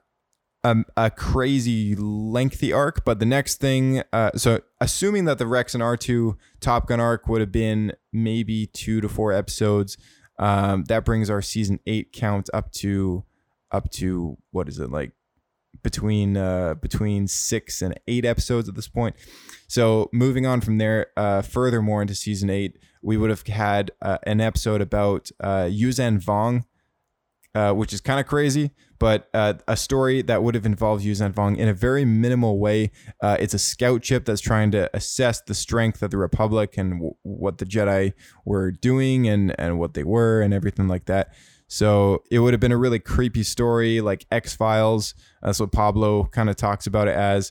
a, a crazy lengthy arc, but the next thing, uh, so assuming that the Rex and R2 Top Gun arc would have been maybe two to four episodes, um, that brings our season eight count up to up to what is it like between uh, between six and eight episodes at this point. So moving on from there, uh, furthermore into season eight, we would have had uh, an episode about uh, Yuuzhan Vong, uh, which is kind of crazy, but uh, a story that would have involved Yuuzhan Vong in a very minimal way. Uh, it's a scout ship that's trying to assess the strength of the Republic and w- what the Jedi were doing and, and what they were and everything like that. So it would have been a really creepy story, like X Files. That's what Pablo kind of talks about it as.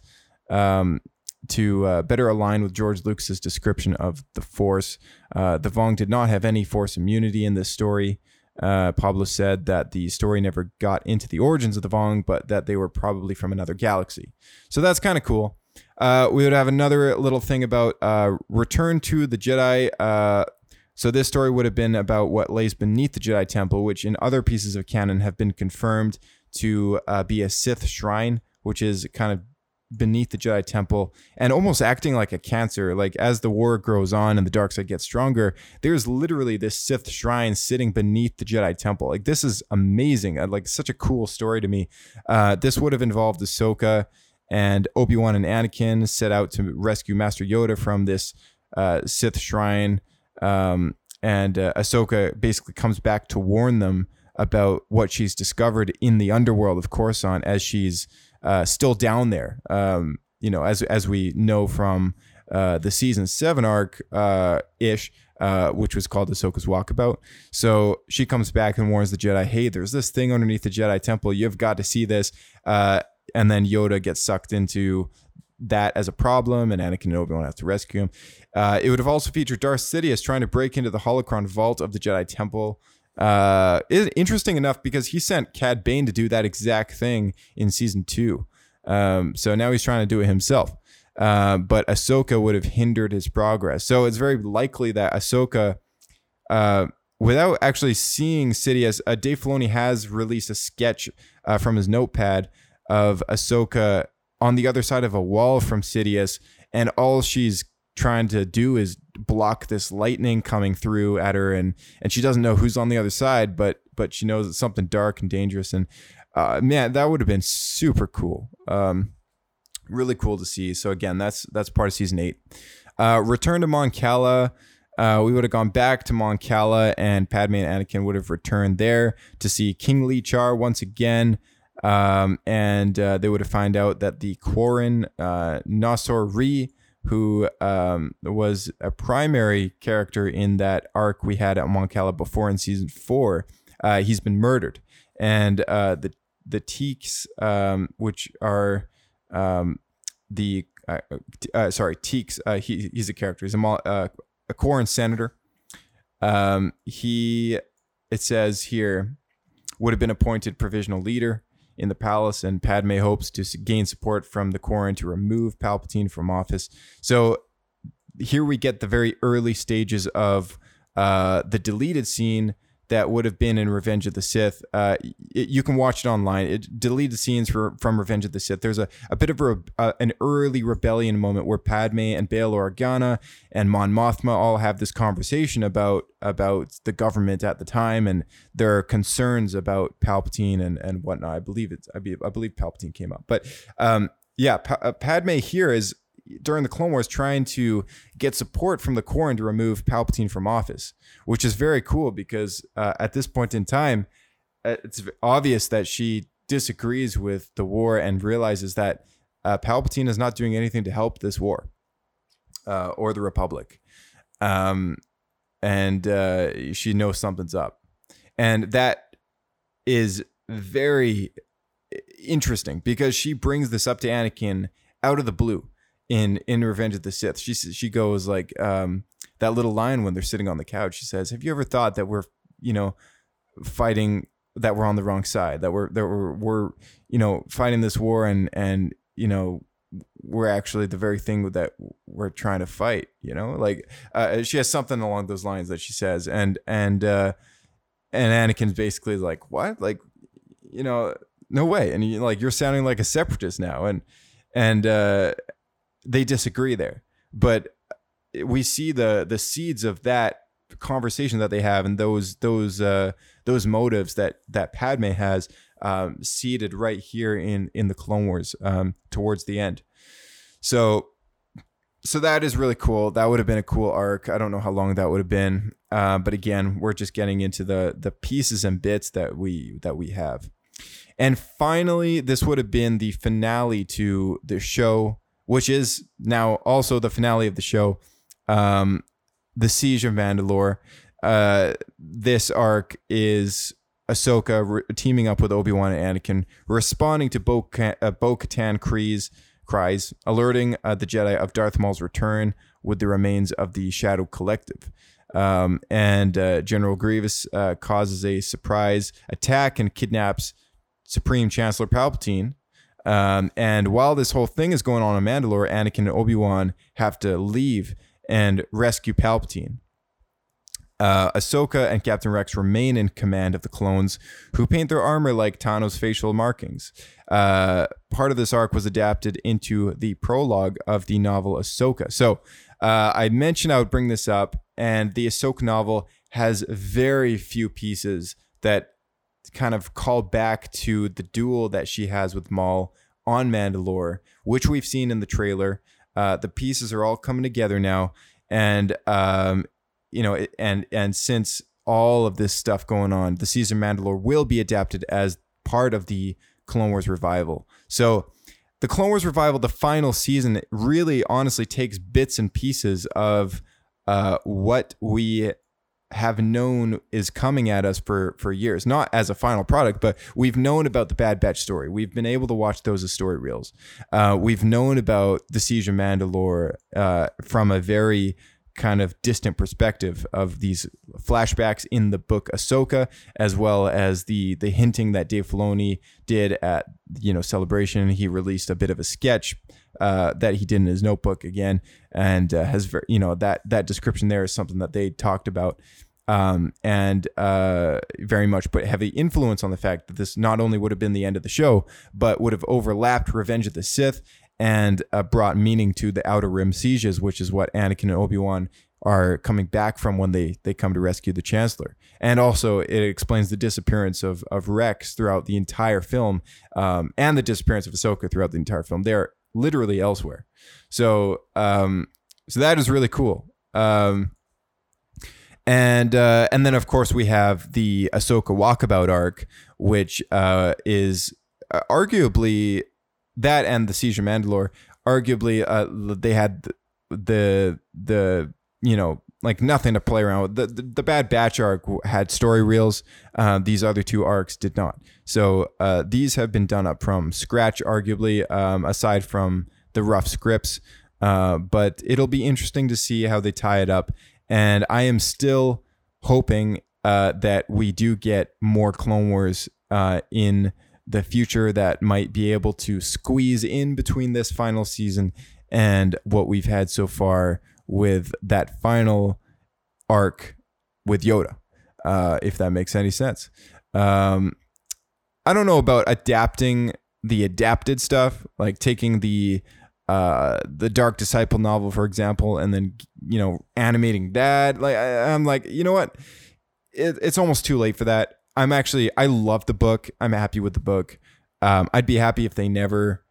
Um, to uh, better align with George Lucas's description of the Force. Uh, the Vong did not have any Force immunity in this story. Uh, Pablo said that the story never got into the origins of the Vong, but that they were probably from another galaxy. So that's kind of cool. Uh, we would have another little thing about uh, Return to the Jedi. Uh, so this story would have been about what lays beneath the Jedi Temple, which in other pieces of canon have been confirmed to uh, be a Sith shrine, which is kind of beneath the Jedi Temple and almost acting like a cancer. Like as the war grows on and the dark side gets stronger, there's literally this Sith shrine sitting beneath the Jedi Temple. Like this is amazing. Uh, Like such a cool story to me. Uh, this would have involved Ahsoka and Obi Wan and Anakin set out to rescue Master Yoda from this uh, Sith shrine. Um, and uh, Ahsoka basically comes back to warn them about what she's discovered in the underworld of Coruscant as she's uh, still down there. Um, you know, as as we know from uh, the season seven arc uh, ish, uh, which was called Ahsoka's Walkabout. So she comes back and warns the Jedi, "Hey, there's this thing underneath the Jedi Temple. You've got to see this." Uh, and then Yoda gets sucked into that as a problem, and Anakin and Obi Wan have to rescue him. Uh, it would have also featured Darth Sidious trying to break into the holocron vault of the Jedi Temple. Uh, interesting enough because he sent Cad Bane to do that exact thing in season two. Um, so now he's trying to do it himself. Uh, but Ahsoka would have hindered his progress. So it's very likely that Ahsoka, uh, without actually seeing Sidious, uh, Dave Filoni has released a sketch uh, from his notepad of Ahsoka on the other side of a wall from Sidious, and all she's trying to do is block this lightning coming through at her, and and she doesn't know who's on the other side, but but she knows it's something dark and dangerous, and uh, man, that would have been super cool. Um, really cool to see. So again, that's that's part of season eight. Uh, Return to Mon Cala. Uh, we would have gone back to Mon Cala, and Padme and Anakin would have returned there to see King Lee Char once again. Um, and uh, they would have found out that the Quarren uh, Nossor Ri, who um, was a primary character in that arc we had at Mon Cala before in season four, uh, he's been murdered, and uh, the the Tikkes, um, which are um, the uh, uh, sorry Tikkes, uh, he, he's a character. He's a Mo- uh, a Quarren senator. Um, he it says here would have been appointed provisional leader in the palace, and Padme hopes to gain support from the Quarren to remove Palpatine from office. So here we get the very early stages of uh, the deleted scene that would have been in Revenge of the Sith. Uh, it, you can watch it online. It deleted scenes for, from Revenge of the Sith. There's a, a bit of a, uh, an early rebellion moment where Padme and Bail Organa and Mon Mothma all have this conversation about about the government at the time and their concerns about Palpatine and, and whatnot. I believe it's I, be, I believe Palpatine came up, but um, yeah, pa- uh, Padme here is during the Clone Wars trying to get support from the Quarren to remove Palpatine from office, which is very cool because uh, at this point in time, uh, it's obvious that she disagrees with the war and realizes that uh, Palpatine is not doing anything to help this war uh, or the Republic. Um, and uh, she knows something's up. And that is very interesting because she brings this up to Anakin out of the blue in in Revenge of the Sith. She she goes like um, that little line when they're sitting on the couch. She says, "Have you ever thought that we're you know fighting that we're on the wrong side that we're that we're, we're you know fighting this war and and you know we're actually the very thing that we're trying to fight you know like uh, she has something along those lines that she says and and uh and Anakin's basically like what like you know no way and you like you're sounding like a separatist now and and uh they disagree there. But we see the the seeds of that conversation that they have and those those uh those motives that that Padme has um seeded right here in in the Clone Wars um towards the end. So so that is really cool. That would have been a cool arc. I don't know how long that would have been. Uh, but again we're just getting into the the pieces and bits that we that we have. And finally this would have been the finale to the show which is now also the finale of the show um the siege of mandalore uh this arc is Ahsoka re- teaming up with Obi Wan and Anakin, responding to Bo uh, Katan Kryze cries, alerting uh, the Jedi of Darth Maul's return with the remains of the Shadow Collective. Um, and uh, General Grievous uh, causes a surprise attack and kidnaps Supreme Chancellor Palpatine. Um, and while this whole thing is going on in Mandalore, Anakin and Obi Wan have to leave and rescue Palpatine. Uh, Ahsoka and Captain Rex remain in command of the clones, who paint their armor like Tano's facial markings. Uh, part of this arc was adapted into the prologue of the novel Ahsoka. So uh, I mentioned I would bring this up, and the Ahsoka novel has very few pieces that kind of call back to the duel that she has with Maul on Mandalore, which we've seen in the trailer. Uh, the pieces are all coming together now, and um, you know, and and since all of this stuff going on, the season Mandalore will be adapted as part of the Clone Wars revival. So the Clone Wars revival, the final season, really honestly takes bits and pieces of uh, what we have known is coming at us for for years not as a final product but we've known about the bad batch story. We've been able to watch those as story reels. Uh, we've known about the siege of mandalore uh, from a very kind of distant perspective of these flashbacks in the book Ahsoka, as well as the the hinting that Dave Filoni did at you know celebration. He released a bit of a sketch uh, that he did in his notebook again, and uh, has you know that that description there is something that they talked about. Um, and uh, very much put heavy influence on the fact that this not only would have been the end of the show, but would have overlapped Revenge of the Sith and uh, brought meaning to the Outer Rim sieges, which is what Anakin and Obi Wan are coming back from when they they come to rescue the Chancellor. And also, it explains the disappearance of of Rex throughout the entire film, um, and the disappearance of Ahsoka throughout the entire film. They're literally elsewhere. So, um, so that is really cool. Um, and uh, and then of course we have the Ahsoka walkabout arc, which uh, is uh, arguably that and the Siege of Mandalore. Arguably, uh, they had the the you know like nothing to play around with. The the, the Bad Batch arc had story reels. Uh, these other two arcs did not. So uh, these have been done up from scratch, arguably, um, aside from the rough scripts. Uh, but it'll be interesting to see how they tie it up and I am still hoping uh, that we do get more Clone Wars uh, in the future that might be able to squeeze in between this final season and what we've had so far with that final arc with Yoda, uh, if that makes any sense. Um, I don't know about adapting the adapted stuff, like taking the uh, the Dark Disciple novel, for example, and then you know animating that. Like I, am like, you know what? It, it's almost too late for that. I'm actually I love the book. I'm happy with the book. Um, I'd be happy if they never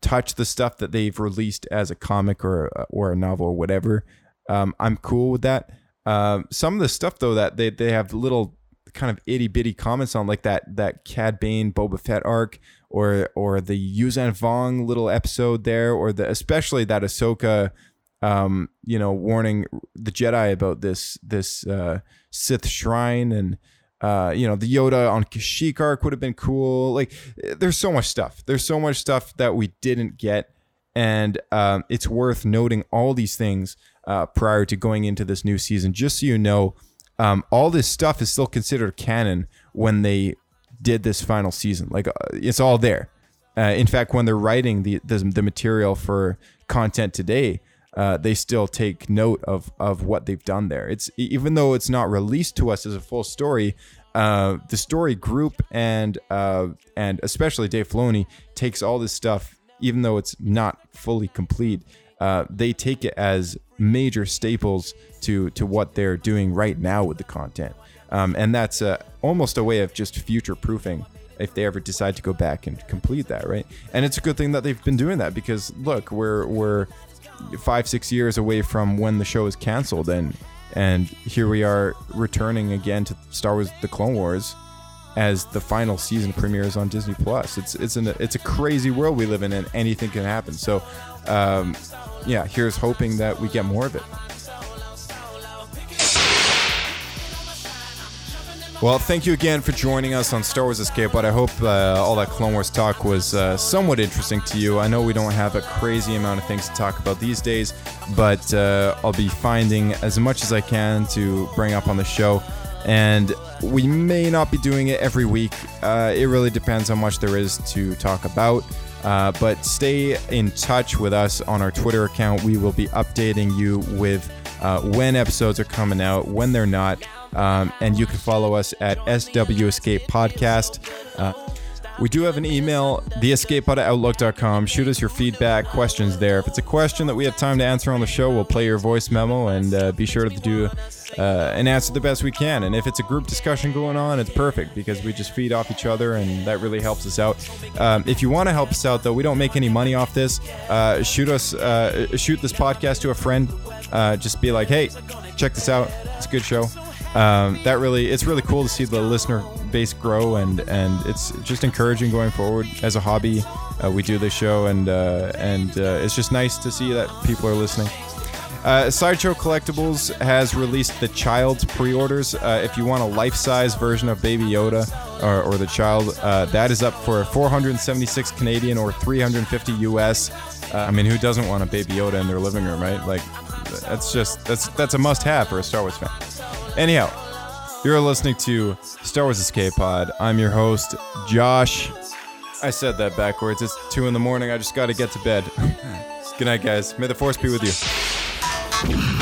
touch the stuff that they've released as a comic or or a novel or whatever. Um, I'm cool with that. Um, some of the stuff though that they they have little kind of itty bitty comments on, like that that Cad Bane Boba Fett arc, or or the Yuuzhan Vong little episode there, or the especially that Ahsoka, um, you know, warning the Jedi about this this uh, Sith shrine and. Uh, you know, the Yoda on Kashyyyk arc would have been cool. Like, there's so much stuff. There's so much stuff that we didn't get, and um, it's worth noting all these things uh, prior to going into this new season, just so you know. Um, all this stuff is still considered canon when they did this final season. Like uh, it's all there. Uh, in fact, when they're writing the, the, the material for content today, uh, they still take note of of what they've done there. It's even though it's not released to us as a full story, uh, the story group and uh, and especially Dave Filoni takes all this stuff, even though it's not fully complete. Uh, they take it as major staples to to what they're doing right now with the content. Um, and that's almost a way of just future proofing if they ever decide to go back and complete that, right? And it's a good thing that they've been doing that because look, we're we're five six years away from when the show is canceled, and and here we are returning again to Star Wars: The Clone Wars as the final season premieres on Disney Plus. It's it's an it's a crazy world we live in, and anything can happen. So, um, yeah, here's hoping that we get more of it. Well, thank you again for joining us on Star Wars Escape But I hope uh, all that Clone Wars talk was uh, somewhat interesting to you. I know we don't have a crazy amount of things to talk about these days, but uh, I'll be finding as much as I can to bring up on the show. And we may not be doing it every week. Uh, it really depends how much there is to talk about. Uh, but stay in touch with us on our Twitter account. We will be updating you with uh, when episodes are coming out, when they're not. Um, and you can follow us at SW Escape Podcast. Uh, we do have an email, theescapepod at outlook.com. Shoot us your feedback, questions there. If it's a question that we have time to answer on the show, we'll play your voice memo and uh, be sure to do uh, and answer the best we can. And if it's a group discussion going on, it's perfect because we just feed off each other and that really helps us out. Um, if you want to help us out, though, we don't make any money off this. Uh, shoot us, uh, shoot this podcast to a friend. Uh, just be like, hey, check this out. It's a good show um, that really it's really cool to see the listener base grow and and it's just encouraging going forward as a hobby uh, we do this show and uh, and uh, it's just nice to see that people are listening uh, Sideshow Collectibles has released the child's pre-orders. Uh, if you want a life-size version of Baby Yoda or, or the child, uh, that is up for 476 Canadian or 350 US. I mean, who doesn't want a Baby Yoda in their living room, right? Like, that's just that's that's a must-have for a Star Wars fan. Anyhow, you're listening to Star Wars Escape Pod. I'm your host, Josh. I said that backwards. It's two in the morning. I just got to get to bed. Good night, guys. May the force be with you.